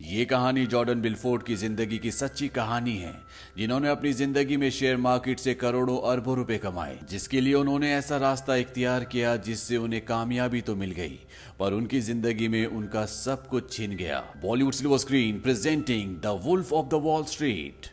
ये कहानी जॉर्डन बिलफोर्ड की ज़िंदगी की सच्ची कहानी है, जिन्होंने अपनी ज़िंदगी में शेयर मार्केट से करोड़ों अरबों रुपए कमाए, जिसके लिए उन्होंने ऐसा रास्ता इख्तियार किया जिससे उन्हें कामयाबी तो मिल गई, पर उनकी ज़िंदगी में उनका सब कुछ छिन गया। Bollywood silver screen presenting the wolf of the wall street.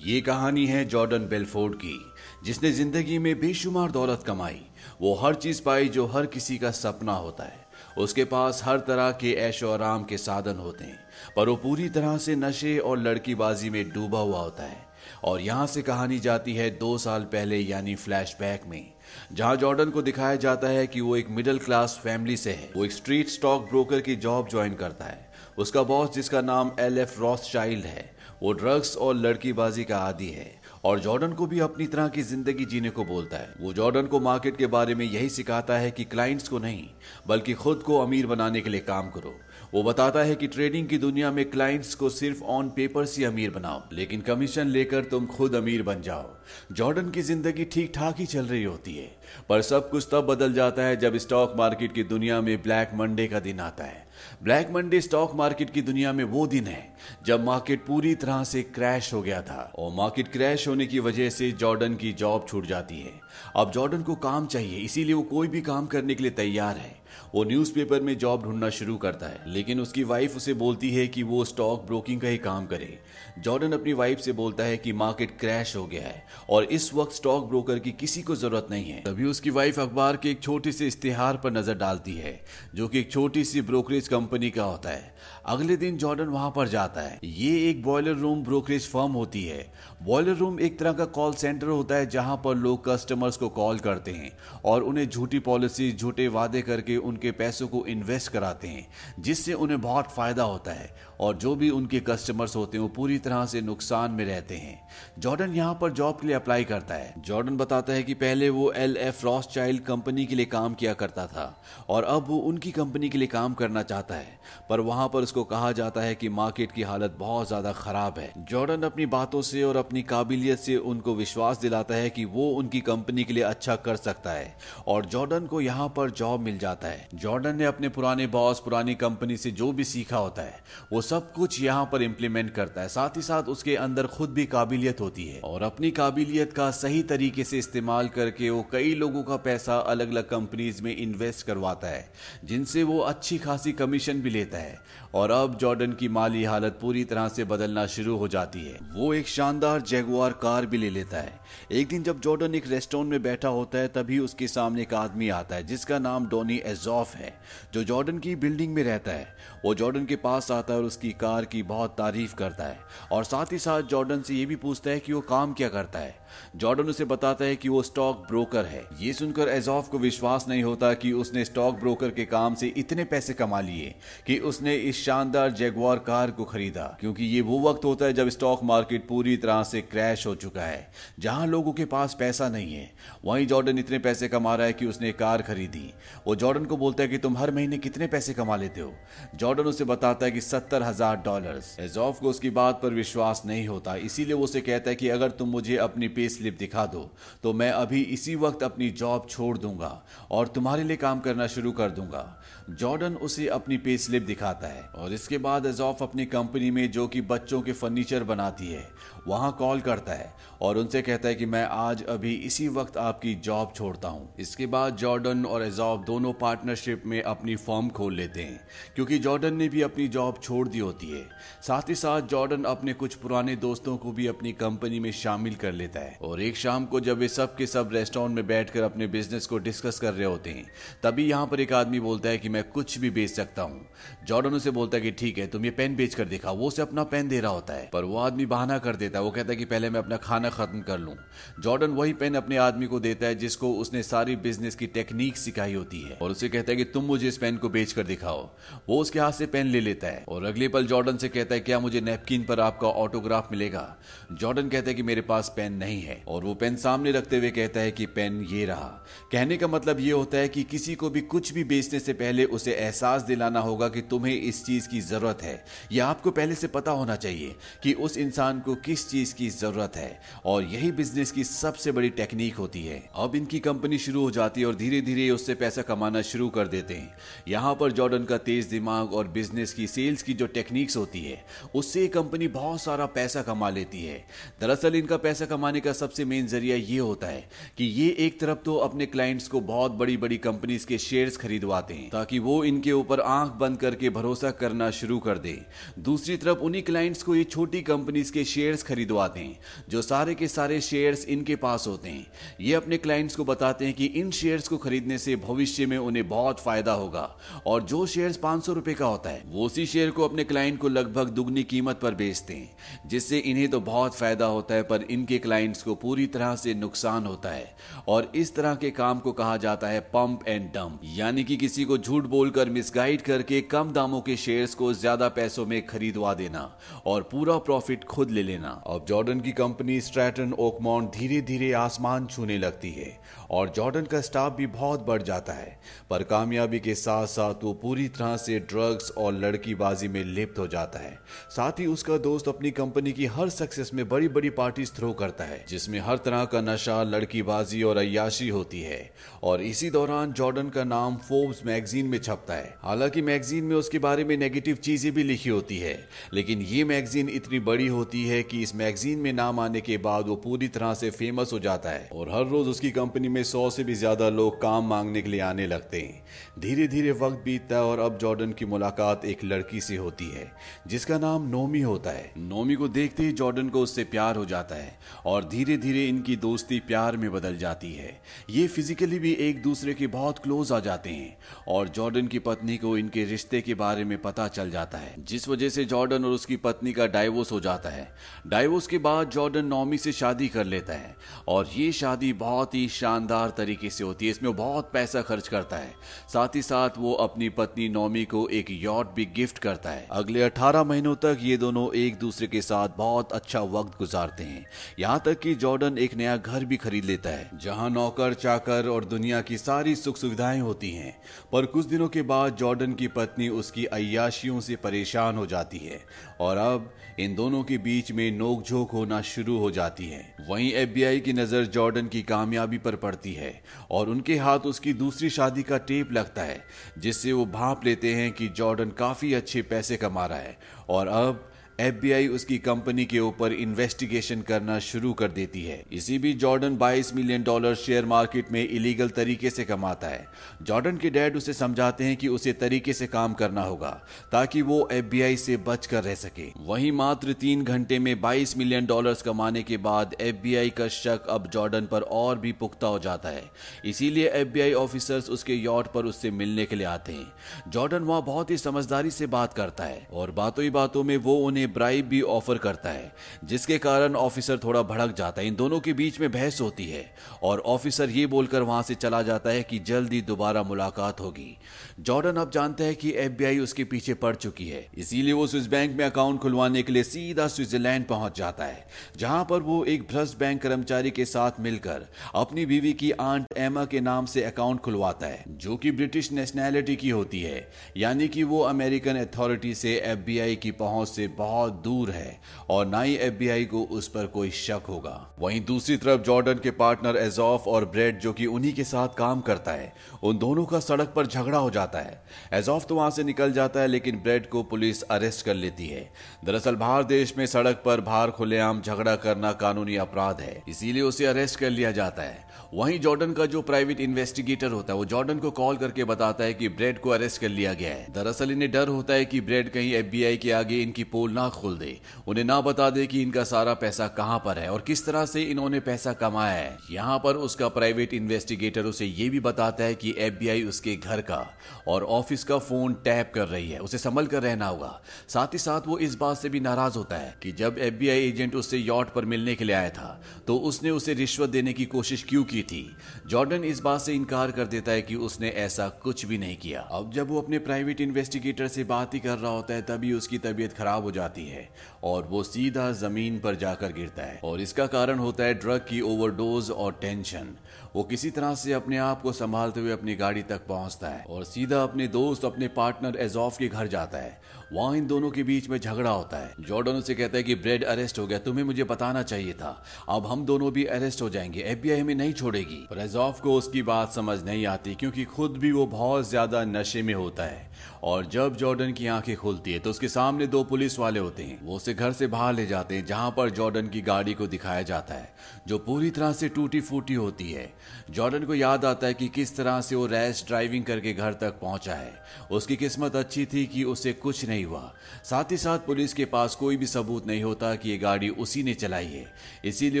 ये कहानी है जॉर्डन बेलफोर्ड की, जिसने ज़िंदगी में बेशुमार दौलत कमाई, वो हर चीज़ पाई जो हर किसी का सपना होता है। उसके पास हर तरह के ऐशो आराम के साधन होते हैं। पर वो पूरी तरह से नशे और लड़कीबाजी में डूबा हुआ होता है। और यहाँ से कहानी जाती है दो साल पहले, यानी फ्लैशबैक में। जहाँ जॉर्डन को दिखाया जाता है कि वो एक मिडिल क्लास फैमिली से है। वो एक स्ट्रीट स्टॉक ब्रोकर की जॉब ज्वाइन करता है। उसका बॉस जिसका नाम एल एफ़ रॉस चाइल्ड है, वो ड्रग्स और लड़कीबाजी का आदि है। और जॉर्डन को भी अपनी तरह की ज़िंदगी जीने को बोलता है। वो जॉर्डन को मार्केट के बारे में यही सिखाता है कि क्लाइंट्स को नहीं, बल्कि खुद को अमीर बनाने के लिए काम करो। वो बताता है कि ट्रेडिंग की दुनिया में क्लाइंट्स को सिर्फ़ ऑन पेपर से अमीर बनाओ, लेकिन कमीशन लेकर तुम खुद अमीर बन जाओ। जॉर्डन की ज़िंदगी ठीक ठाक ही चल रही होती है, पर सब कुछ तब बदल जाता है जब स्टॉक मार्केट की दुनिया में ब्लैक मंडे का दिन आता है। ब्लैक मंडे स्टॉक मार्केट की दुनिया में वो दिन है, जब मार्केट पूरी तरह से क्रैश हो गया था, और मार्केट क्रैश होने की वजह से जॉर्डन की जॉब छूट जाती है। अब जॉर्डन को काम चाहिए, इसीलिए वो कोई भी काम करने के लिए तैयार है। वो न्यूज़पेपर में जॉब ढूंढना शुरू करता है, लेकिन उसकी वाइफ उसे बोलती है कि वो स्टॉक ब्रोकिंग का ही काम करे। जॉर्डन अपनी वाइफ से बोलता है कि मार्केट क्रैश हो गया है और इस वक्त स्टॉक ब्रोकर की किसी को ज़रूरत नहीं है। तभी उसकी वाइफ अखबार के एक छोटे से इश्तेहार पर नज़र डालती है, जो कि एक छोटी सी ब्रोकरेज कंपनी का होता है। अगले दिन जॉर्डन वहाँ पर जाता है। ये एक बॉयलर रूम ब्रोकरेज फर्म होती है। बॉयलर रूम एक तरह का कॉल सेंटर होता है, जहाँ पर लोग कस्टमर्स को कॉल करते हैं और उन्हें झूठी पॉलिसी, झूठे वादे करके उनके पैसों को इन्वेस्ट कराते हैं, जिससे उन्हें बहुत फ़ायदा होता है। और जो भी उनके कस्टमर्स होते हैं, वो पूरी तरह से नुकसान में रहते हैं। जॉर्डन यहाँ पर जॉब के लिए अप्लाई करता है। जॉर्डन बताता है कि पहले वो L F Rothschild company के लिए काम किया करता था और अब वो उनकी कंपनी के लिए काम करना चाहता है। पर वहाँ पर उसको कहा जाता है कि मार्केट की हालत बहुत ज़्यादा खराब है। जॉर्डन अपनी बातों से और अपनी काबिलियत से उनको विश्वास दिलाता है कि वो उनकी कंपनी के लिए अच्छा कर सकता है और जॉर्डन को यहाँ पर जॉब मिल जाता है। जॉर्डन ने अपने पुराने बॉस पुरानी कंपनी से जो भी सीखा होता है, वो सब कुछ यहाँ पर इम्प्लीमेंट करता है। साथ ही साथ उसके अंदर खुद भी काबिलियत होती है। और अपनी काबिलियत का सही तरीके से इस्तेमाल करके वो कई लोगों का पैसा अलग अलग कंपनीज़ में इन्वेस्ट करवाता है, जिनसे वो अच्छी खासी कमीशन भी लेता है। और अब जॉर्डन की माली हालत पूरी तरह से बदलना शुरू हो जाती है। वो एक शानदार जैगुआर कार भी ले लेता है। एक दिन जब जॉर्डन एक रेस्टोरेंट में बैठा होता है, तभी उसके सामने एक आदमी आता है, जिसका नाम डोनी एजॉफ है, जो जॉर्डन की बिल्डिंग में रहता है। वो जॉर्डन के पास आता है और उसकी कार की बहुत तारीफ़ करता है और साथ ही साथ जॉर्डन से ये भी पूछता है कि वो काम क्या करता है। जॉर्डन उसे बताता है कि वो स्टॉक ब्रोकर है। ये सुनकर एजॉफ को विश्वास नहीं होता कि उसने स्टॉक ब्रोकर के काम से इतने पैसे कमा लिए कि उसने इस शानदार जेगवार कार को खरीदा, क्योंकि ये वो वक्त होता है जब स्टॉक मार्केट पूरी तरह से क्रैश हो चुका है, जहाँ लोगों के पास पैसा नहीं है। वहीं जॉर्डन इतने पैसे कमा रहा है कि उसने कार खरीदी। वो जॉर्डन को बोलता है कि तुम हर महीने कितने पैसे कमा लेते हो? जॉर्डन उसे बताता है कि सत्तर हज़ार डॉलर एजॉफ को उसकी बात पर विश्वास नहीं होता, इसीलिए वो उसे कहता है कि अगर तुम मुझे अपनी पे स्लिप दिखा दो तो मैं अभी इसी वक्त अपनी जॉब छोड़ दूँगा और तुम्हारे लिए काम करना शुरू कर दूँगा। जॉर्डन उसे अपनी पे स्लिप दिखाता है और इसके बाद एजॉफ अपनी कंपनी में जो कि बच्चों के फर्नीचर बनाती है, वहाँ कॉल करता है और उनसे कहता है कि मैं आज अभी इसी वक्त आपकी जॉब छोड़ता हूँ। इसके बाद जॉर्डन और एजॉफ दोनों पार्टनरशिप में अपनी फॉर्म खोल लेते हैं, क्योंकि जॉर्डन ने भी अपनी जॉब छोड़ दी होती है। साथ ही साथ जॉर्डन अपने कुछ पुराने दोस्तों को भी अपनी कंपनी में शामिल कर लेता है। और एक शाम को जब वे सब के सब रेस्टोरेंट में बैठकर अपने बिज़नेस को डिस्कस कर रहे होते हैं, तभी यहाँ पर एक आदमी बोलता है कि मैं कुछ भी बेच सकता हूँ। जॉर्डन उसे बोलता है कि ठीक है, तुम ये पेन बेच कर दिखा, वो उसे अपना पेन दे रहा होता है। पर वो आदमी बहाना कर देता है, वो कहता है कि पहले मैं अपना खाना खत्म कर लूँ। जॉर्डन वही पेन अपने आदमी को देता है जिसको उसने सारी बिज़नेस की टेक्निक सिखाई होती है। और उसे कहता है कि तुम मुझे इस पेन को बेच कर दिखाओ। वो उसके हाथ से पेन ले लेता है। और अगले पल जॉर्डन से कहता है, क्या मुझे नेपकिन पर आपका ऑटोग्राफ मिलेगा? जॉर्डन कहता है कि, मेरे पास पेन नहीं है। और वो पेन सामने रखते हुए कहता है कि पेन ये रहा। कहने का मतलब ये होता है कि किसी को भी कुछ भी बेचने से पहले उसे एहसास दिलाना होगा कि तुम्हें इस चीज़ की ज़रूरत है। यह आपको पहले से पता होना चाहिए कि उस इंसान को किस चीज़ की ज़रूरत है। और यही बिज़नेस की सबसे बड़ी टेक्निक होती है। अब इनकी कंपनी शुरू हो जाती है और धीरे धीरे उससे पैसा कमाना शुरू कर देते हैं। यहाँ पर जॉर्डन का तेज दिमाग और बिज़नेस की सेल्स की जो टेक्निक्स होती है। उससे कंपनी बहुत सारा पैसा कमा लेती है। दरअसल इनका पैसा कमाने का सबसे मेन ज़रिया ये होता है कि ये एक तरफ़ तो अपने क्लाइंट्स को बहुत बड़ी बड़ी कंपनीज़ के शेयर्स खरीदवाते हैं, ताकि वो इनके ऊपर आँख बंद करके भरोसा करना शुरू कर दे। दूसरी तरफ़ उन्हीं क्लाइंट्स को ये छोटी कंपनीज़ के शेयर्स खरीदवाते हैं, जो सारे के सारे शेयर्स इनके पास होते हैं। ये अपने क्लाइंट्स को बताते हैं कि इन शेयर्स को खरीदने से भविष्य में उन्हें बहुत फ़ायदा होगा। और जो शेयर्स पाँच सौ रुपए का होता है, वो उसी शेयर को अपने क्लाइंट को लगभग दुगनी कीमत पर बेचते हैं, जिससे इन्हें तो बहुत फ़ायदा होता है, पर इनके क्लाइंट्स को पूरी तरह से नुकसान होता है। और इस तरह के काम को कहा जाता है पंप एंड डंप यानी कि किसी को झूठ बोलकर मिसगाइड करके कम दामों के शेयर्स को ज़्यादा पैसों में खरीदवा देना और पूरा प्रॉफिट खुद ले लेना। अब जॉर्डन की कंपनी स्ट्रैटन ओकमॉन्ट धीरे धीरे आसमान छूने लगती है और जॉर्डन का स्टाफ भी बहुत बढ़ जाता है, पर कामयाबी के साथ साथ वो पूरी तरह से ड्रग्स और लड़कीबाजी में लिप्त हो जाता है। साथ ही उसका दोस्त अपनी कंपनी की हर सक्सेस में बड़ी बड़ी पार्टीज़ थ्रो करता है, जिसमें हर तरह का नशा, लड़कीबाजी और अयाशी होती है। और इसी दौरान जॉर्डन का नाम फोर्ब्स मैगजीन में छपता है। हालाँकि मैगजीन में उसके बारे में नेगेटिव चीज़ें भी लिखी होती है, लेकिन ये मैगजीन इतनी बड़ी होती है कि इस मैगजीन में नाम आने के बाद वो पूरी तरह से फ़ेमस हो जाता है और हर रोज उसकी कंपनी में सौ से भी ज़्यादा लोग काम मांगने के लिए आने लगते हैं। धीरे धीरे वक्त बीतता है और अब जॉर्डन की मुलाकात एक लड़की से होती है, जिसका नाम नोमी होता है। नोमी को देखते ही जॉर्डन को उससे प्यार हो जाता है और धीरे धीरे इनकी दोस्ती प्यार में बदल जाती है। ये फिजिकली भी एक दूसरे के बहुत क्लोज आ जाते हैं और जॉर्डन की पत्नी को इनके रिश्ते के बारे में पता चल जाता है, जिस वजह से जॉर्डन और उसकी पत्नी का डाइवोर्स हो जाता है। डाइवोर्स के बाद जॉर्डन नॉमी से शादी कर लेता है और ये शादी बहुत ही शानदार तरीके से होती है। इसमें बहुत पैसा खर्च करता है। साथ ही साथ वो अपनी पत्नी नॉमी को एक यॉट भी गिफ्ट करता है। अगले 18 महीनों तक ये दोनों एक दूसरे के साथ बहुत अच्छा वक्त गुजारते हैं। यहाँ तक कि जॉर्डन एक नया घर भी खरीद लेता है, जहाँ नौकर, चाकर और दुनिया की सारी सुख सुविधाएँ होती हैं। पर कुछ दिनों के बाद जॉर्डन की पत्नी उसकी अयाशियों से परेशान हो जाती है। और अब इन दोनों के बीच में नोकझोंक होना शुरू हो जाती है। वहीं एफबीआई की नज़र जॉर्डन की कामयाबी पर पड़ती है और उनके हाथ उसकी दूसरी शादी का टेप लगता है, जिससे वो भाप लेते हैं कि जॉर्डन काफ़ी अच्छे पैसे कमा रहा है। और अब एफबीआई उसकी कंपनी के ऊपर इन्वेस्टिगेशन करना शुरू कर देती है। इसी बीच Jordan 22 million dollar share market में इलीगल तरीके से कमाता है। जॉर्डन के डैड उसे समझाते हैं कि उसे तरीके से काम करना होगा, ताकि वो एफबीआई से बच कर रह सके। वहीं मात्र तीन घंटे में 22 मिलियन डॉलर्स कमाने के बाद एफबीआई का शक अब जॉर्डन पर और भी पुख्ता हो जाता है। इसीलिए एफबीआई ऑफिसर्स उसके यॉट पर उससे मिलने के लिए आते हैं। जॉर्डन वहाँ बहुत ही समझदारी से बात करता है, और बातों ही बातों में वो उन्हें ब्राइब भी ऑफ़र करता है, जिसके कारण ऑफिसर थोड़ा भड़क जाता है। इन दोनों के बीच में बहस होती है और ऑफिसर ये बोलकर वहाँ से चला जाता है कि जल्दी दोबारा मुलाकात होगी। जॉर्डन अब जानता है कि एफबीआई उसके पीछे पड़ चुकी है, इसीलिए वो स्विस बैंक में अकाउंट खुलवाने के लिए सीधा स्विट्जरलैंड पहुँच जाता है, जहाँ पर वो एक भ्रष्ट बैंक कर्मचारी के साथ मिलकर अपनी बीवी की आंट एमा के नाम से अकाउंट खुलवाता है, जो कि ब्रिटिश नेशनैलिटी की होती है, यानी कि वो अमेरिकन अथॉरिटी से एफबीआई की पहुँच से बहुत दूर है, और ना ही एफबीआई को उस पर कोई शक होगा। वहीं दूसरी तरफ़ जॉर्डन के पार्टनर एजॉफ और ब्रेड, जो कि उन्हीं के साथ काम करता है, उन दोनों का सड़क पर झगड़ा हो जाता है। एजॉफ तो वहाँ से निकल जाता है, लेकिन ब्रेड को पुलिस अरेस्ट कर लेती है। दरअसल बाहर देश में सड़क पर बाहर खुलेआम झगड़ा करना कानूनी अपराध है, इसीलिए उसे अरेस्ट कर लिया जाता है। वहीं जॉर्डन का जो प्राइवेट इन्वेस्टिगेटर होता है, वो जॉर्डन को कॉल करके बताता है कि ब्रेड को अरेस्ट कर लिया गया है। दरअसल इन्हें डर होता है कि ब्रेड कहीं एफबीआई के आगे इनकी पोल ना खोल दे। उन्हें ना बता दे कि इनका सारा पैसा कहाँ पर है और किस तरह से इन्होंने पैसा कमाया है। यहाँ पर उसका प्राइवेट इन्वेस्टिगेटर उसे ये भी बताता है कि एफबीआई उसके घर का और ऑफ़िस का फ़ोन टैप कर रही है। उसे संभल कर रहना होगा। साथ ही साथ वो इस बात से भी नाराज़ होता है कि जब एफबीआई एजेंट उससे यॉट पर मिलने के लिए आया था तो उसने उसे रिश्वत देने की कोशिश क्यों की? थी। जॉर्डन इस बात से इनकार कर देता है कि उसने ऐसा कुछ भी नहीं किया। अब जब वो अपने प्राइवेट इन्वेस्टिगेटर से बात ही कर रहा होता है, तभी उसकी तबीयत खराब हो जाती है और वो सीधा ज़मीन पर जाकर गिरता है। और इसका कारण होता है ड्रग की ओवरडोज और टेंशन। वो किसी तरह से अपने आप को संभालते हुए अपनी गाड़ी तक पहुँचता है और सीधा अपने दोस्त, अपने पार्टनर एजॉफ के घर जाता है। वहाँ इन दोनों के बीच में झगड़ा होता है। जॉर्डन उसे कहता है कि ब्रेड अरेस्ट हो गया, तुम्हें मुझे बताना चाहिए था। अब हम दोनों भी अरेस्ट हो जाएँगे। एफबीआई हमें नहीं छोड़ेगी। पर एजॉफ को उसकी बात समझ नहीं आती क्योंकि खुद भी वो बहुत ज़्यादा नशे में होता है। और जब जॉर्डन की आँखें खुलती है तो उसके सामने दो पुलिस वाले होते हैं। वो उसे घर से बाहर ले जाते हैं, जहाँ पर जॉर्डन की गाड़ी को दिखाया जाता है, जो पूरी तरह से टूटी फूटी होती है। जॉर्डन को याद आता है कि किस तरह से वो रैश ड्राइविंग करके घर तक पहुँचा है। उसकी किस्मत अच्छी थी कि उसे कुछ नहीं हुआ। साथ ही साथ पुलिस के पास कोई भी सबूत नहीं होता कि ये गाड़ी उसी ने चलाई है। इसीलिए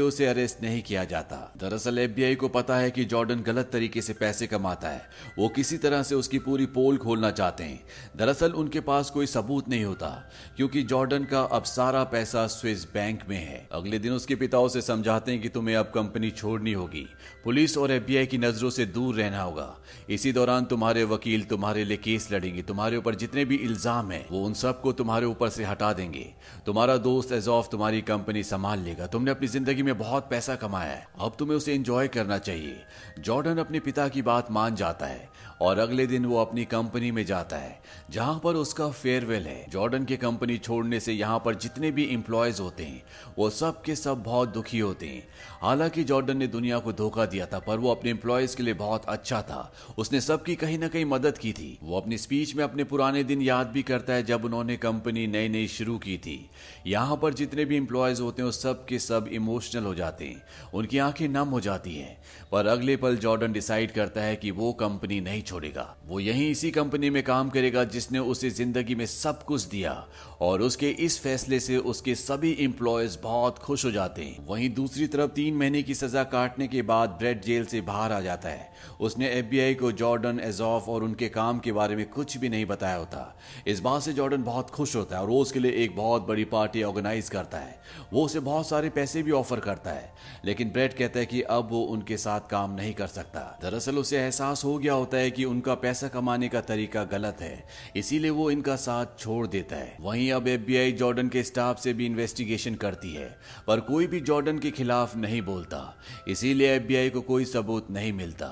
उसे अरेस्ट नहीं किया जाता। दरअसल एफबीआई को पता है कि जॉर्डन गलत तरीके से पैसे कमाता है। वो किसी तरह से उसकी पूरी पोल खोलना चाहते हैं। दरअसल उनके पास कोई सबूत नहीं होता, क्योंकि जॉर्डन का अब सारा पैसा स्विस बैंक में है। अगले दिन उसके पिता उसे समझाते हैं कि तुम्हें अब कंपनी छोड़नी होगी। पुलिस और एफबीआई की नज़रों से दूर रहना होगा। इसी दौरान तुम्हारे वकील तुम्हारे लिए केस लड़ेंगे। तुम्हारे ऊपर जितने भी इल्ज़ाम है, वो उन सबको तुम्हारे ऊपर से हटा देंगे। तुम्हारा दोस्त एजॉफ तुम्हारी कंपनी संभाल लेगा। तुमने अपनी ज़िंदगी में बहुत पैसा कमाया है। अब तुम्हें उसे एंजॉय करना चाहिए। जॉर्डन अपने पिता की बात मान जाता है। और अगले दिन वो अपनी कंपनी में जाता है, जहाँ पर उसका फेयरवेल है। जॉर्डन की कंपनी छोड़ने से यहाँ पर जितने भी इंप्लॉयज होते हैं, वो सब के सब बहुत दुखी होते हैं। हालाँकि जॉर्डन ने दुनिया को धोखा दिया था, पर वो अपने एम्प्लॉयज़ के लिए बहुत अच्छा था। उसने सबकी कहीं ना कहीं मदद की थी। वो अपनी स्पीच में अपने पुराने दिन याद भी करता है, जब उन्होंने कंपनी नई नई शुरू की थी। यहाँ पर जितने भी एम्प्लॉयज़ होते हैं, वो सब के सब इमोशनल हो जाते हैं। उनकी आँखें नम हो जाती हैं। पर अगले पल जॉर्डन डिसाइड करता है कि वो कंपनी नहीं छोड़ेगा। वो यहीं इसी कंपनी में काम करेगा जिसने उसे ज़िंदगी में सब कुछ दिया और उसके इस फैसले से उसके सभी इंप्लॉयज बहुत खुश हो जाते हैं। वहीं दूसरी तरफ़ तीन महीने की सजा काटने के बाद ब्रेड जेल से बाहर आ जाता है। उसने एफबीआई को जॉर्डन एजॉफ और उनके काम के बारे में कुछ भी नहीं बताया होता। इस बात से जॉर्डन बहुत खुश होता है और उसके लिए एक बहुत बड़ी पार्टी ऑर्गेनाइज करता है। वो उसे बहुत सारे पैसे भी ऑफ़र करता है। लेकिन ब्रेड कहता है कि अब वो उनके साथ काम नहीं कर सकता। दरअसल उसे एहसास हो गया होता है कि उनका पैसा कमाने का तरीका गलत है। इसीलिए वो इनका साथ छोड़ देता है। वहीं अब एफबीआई जॉर्डन के स्टाफ से भी इन्वेस्टिगेशन करती है, पर कोई भी जॉर्डन के खिलाफ नहीं बोलता। इसीलिए एफबीआई को कोई सबूत नहीं मिलता।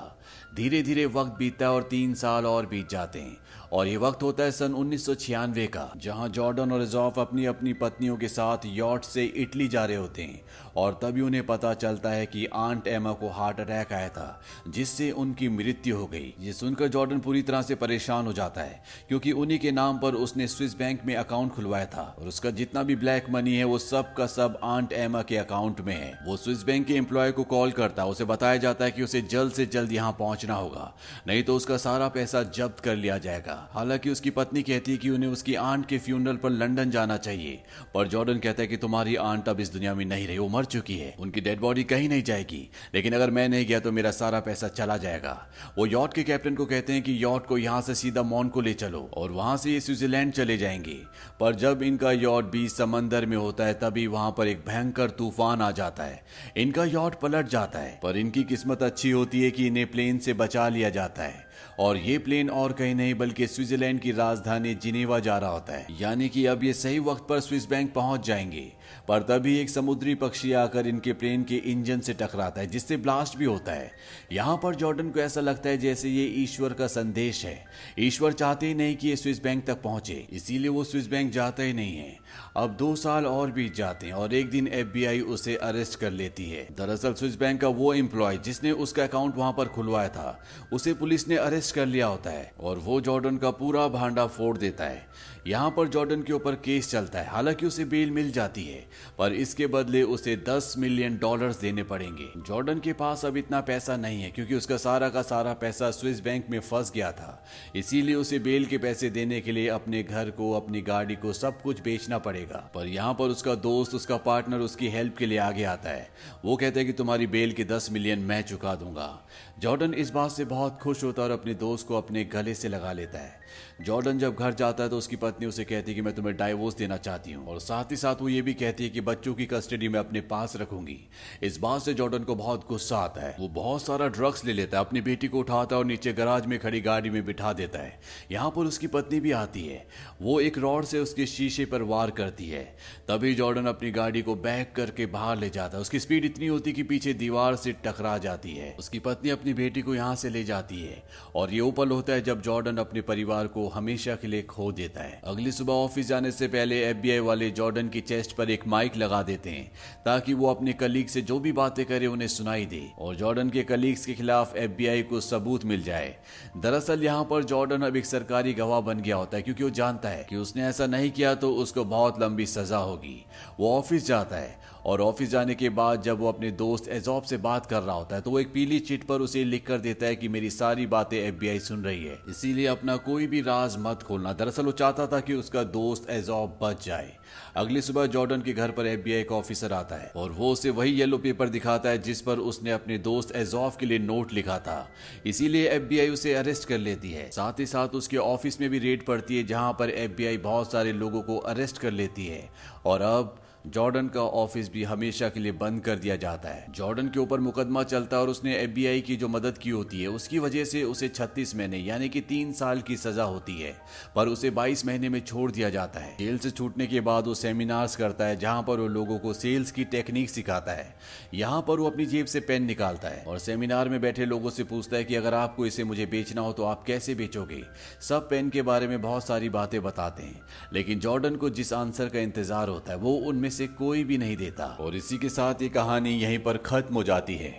धीरे धीरे वक्त बीतता और तीन साल और बीत जाते हैं। और ये वक्त होता है सन उन्नीस सौ छियानवे का, जहाँ जॉर्डन और रिजॉफ अपनी अपनी पत्नियों के साथ यॉट से इटली जा रहे होते हैं। और तभी उन्हें पता चलता है कि आंट एमा को हार्ट अटैक आया था, जिससे उनकी मृत्यु हो गई। ये सुनकर जॉर्डन पूरी तरह से परेशान हो जाता है, क्योंकि उन्हीं के नाम पर उसने स्विस बैंक में अकाउंट खुलवाया था। और उसका जितना भी ब्लैक मनी है, वो सब का सब आंट एमा के अकाउंट में है। वो स्विस बैंक के एम्प्लॉय को कॉल करता है, उसे बताया जाता है कि उसे जल्द से जल्द यहाँ पहुँचना होगा, नहीं तो उसका सारा पैसा जब्त कर लिया जाएगा। हालाँकि उसकी पत्नी कहती है कि उन्हें उसकी आंट के फ्यूनरल पर लंदन जाना चाहिए। पर जॉर्डन कहता है कि तुम्हारी आंट अब इस दुनिया में नहीं रही, वो मर चुकी है। उनकी डेड बॉडी कहीं नहीं जाएगी। लेकिन अगर मैं नहीं गया तो मेरा सारा पैसा चला जाएगा। वो यॉट के कैप्टन को कहते हैं कि यॉट को यहाँ से सीधा मॉन को ले चलो और वहाँ से ये स्विट्जरलैंड चले जाएँगे। पर जब इनका यॉट बीच समंदर में होता है, तभी वहाँ पर एक भयंकर तूफ़ान आ जाता है। इनका यॉट पलट जाता है। पर इनकी किस्मत अच्छी होती है कि इन्हें प्लेन से बचा लिया जाता है। और ये प्लेन और कहीं नहीं, बल्कि स्विट्जरलैंड की राजधानी जिनेवा जा रहा होता है। यानी कि अब ये सही वक्त पर स्विस बैंक पहुँच जाएँगे। पर तभी एक समुद्री पक्षी आकर इनके प्लेन के इंजन से टकराता है, जिससे ब्लास्ट भी होता है। यहाँ पर जॉर्डन को ऐसा लगता है जैसे ये ईश्वर का संदेश है। ईश्वर चाहते ही नहीं कि ये स्विस बैंक तक पहुँचे, इसीलिए वो स्विस बैंक जाता ही नहीं है। अब दो साल और बीत जाते हैं और एक दिन एफबीआई उसे अरेस्ट कर लेती है। दरअसल स्विस बैंक का वो एम्प्लॉय जिसने उसका अकाउंट वहाँ पर खुलवाया था, उसे पुलिस ने अरेस्ट कर लिया होता है और वो जॉर्डन का पूरा भांडा फोड़ देता है। यहाँ पर जॉर्डन के ऊपर केस चलता है। हालाँकि उसे बेल मिल जाती है, पर इसके बदले उसे 10 मिलियन डॉलर्स देने पड़ेंगे। जॉर्डन के पास अब इतना पैसा नहीं है, क्योंकि उसका सारा का सारा पैसा स्विस बैंक में फंस गया था। इसीलिए उसे बेल के पैसे देने के लिए अपने घर को, अपनी गाड़ी को सब कुछ बेचना पड़ेगा। पर यहाँ पर उसका दोस्त, उसका पार्टनर उसकी हेल्प के लिए आगे आता है। वो कहते हैं कि तुम्हारी बेल के दस मिलियन मैं चुका दूँगा। जॉर्डन इस बात से बहुत खुश होता है और अपने दोस्त को अपने गले से लगा लेता है। जॉर्डन जब घर जाता है तो उसकी पत्नी उसे कहती है कि मैं तुम्हें डाइवोर्स देना चाहती हूँ और साथ ही साथ वो ये भी कहती है कि बच्चों की कस्टडी में अपने पास रखूँगी। इस बात से जॉर्डन को बहुत गुस्सा आता है। वो बहुत सारा ड्रग्स ले लेता है, अपनी बेटी को उठाता है और नीचे गराज में खड़ी गाड़ी में बिठा देता है। यहाँ पर उसकी पत्नी भी आती है। वो एक रॉड से उसके शीशे पर वार करती है। तभी जॉर्डन अपनी गाड़ी को बैक करके बाहर ले जाता है। उसकी स्पीड इतनी होती कि पीछे दीवार से टकरा जाती है। उसकी पत्नी अपनी बेटी को यहाँ से ले जाती है और ये उपल होता है जब जॉर्डन अपने परिवार को हमेशा के लिए खो देता है। अगली सुबह ऑफ़िस जाने से पहले एफबीआई वाले जॉर्डन की चेस्ट पर एक माइक लगा देते हैं, ताकि वो अपने कलीग से जो भी बातें करे उन्हें सुनाई दे और जॉर्डन के कलीग्स के खिलाफ एफबीआई को सबूत मिल जाए। दरअसल यहाँ पर जॉर्डन अब एक सरकारी गवाह बन गया होता है, क्योंकि वो जानता है कि उसने ऐसा नहीं किया तो उसको बहुत लंबी सजा होगी। वो ऑफ़िस जाता है और ऑफ़िस जाने के बाद जब वो अपने दोस्त एजॉब से बात कर रहा होता है तो वो एक पीली चिट पर उसे लिख कर देता है कि मेरी सारी बातें एफबीआई सुन रही है। इसीलिए अपना कोई भी राज मत खोलना। दरअसल वो चाहता था कि उसका दोस्त एजॉब बच जाए। अगली सुबह जॉर्डन के घर पर एफबीआई का ऑफिसर आता है और वो उसे वही येलो पेपर दिखाता है जिस पर उसने अपने दोस्त एजॉफ के लिए नोट लिखा था। इसीलिए एफबीआई उसे अरेस्ट कर लेती है। साथ ही साथ उसके ऑफ़िस में भी रेड पड़ती है, जहाँ पर एफबीआई बहुत सारे लोगों को अरेस्ट कर लेती है। और अब जॉर्डन का ऑफ़िस भी हमेशा के लिए बंद कर दिया जाता है। जॉर्डन के ऊपर मुकदमा चलता है और उसने एफबीआई की जो मदद की होती है, उसकी वजह से उसे 36 महीने, यानी कि तीन साल की सजा होती है, पर उसे 22 महीने में छोड़ दिया जाता है। जेल से छूटने के बाद वो सेमिनार्स करता है, जहाँ पर वो लोगों को सेल्स की टेक्निक सिखाता है। यहाँ पर वो अपनी जेब से पेन निकालता है और सेमिनार में बैठे लोगों से पूछता है कि अगर आपको इसे मुझे बेचना हो तो आप कैसे बेचोगे? सब पेन के बारे में बहुत सारी बातें बताते हैं, लेकिन जॉर्डन को जिस आंसर का इंतज़ार होता है, वो उनमें से कोई भी नहीं देता। और इसी के साथ ये कहानी यहीं पर खत्म हो जाती है।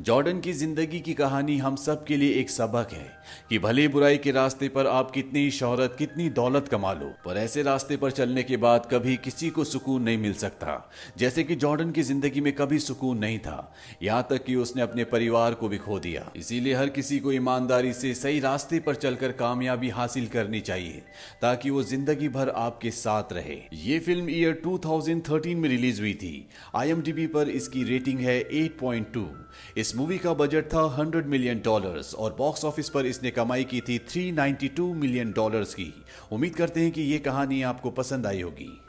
जॉर्डन की ज़िंदगी की कहानी हम सब के लिए एक सबक है कि भले बुराई के रास्ते पर आप कितनी शोहरत, कितनी दौलत कमा लो, पर ऐसे रास्ते पर चलने के बाद कभी किसी को सुकून नहीं मिल सकता। जैसे कि जॉर्डन की ज़िंदगी में कभी सुकून नहीं था। यहाँ तक कि उसने अपने परिवार को भी खो दिया। इसीलिए हर किसी को ईमानदारी से सही रास्ते पर चलकर कामयाबी हासिल करनी चाहिए, ताकि वो ज़िंदगी भर आपके साथ रहे। ये फ़िल्म ईयर 2013 में रिलीज़ हुई थी। आई पर इसकी रेटिंग है 8.2 इस मूवी का बजट था 100 मिलियन डॉलर्स और बॉक्स ऑफ़िस पर इसने कमाई की थी 392 मिलियन डॉलर्स की। उम्मीद करते हैं कि ये कहानी आपको पसंद आई होगी।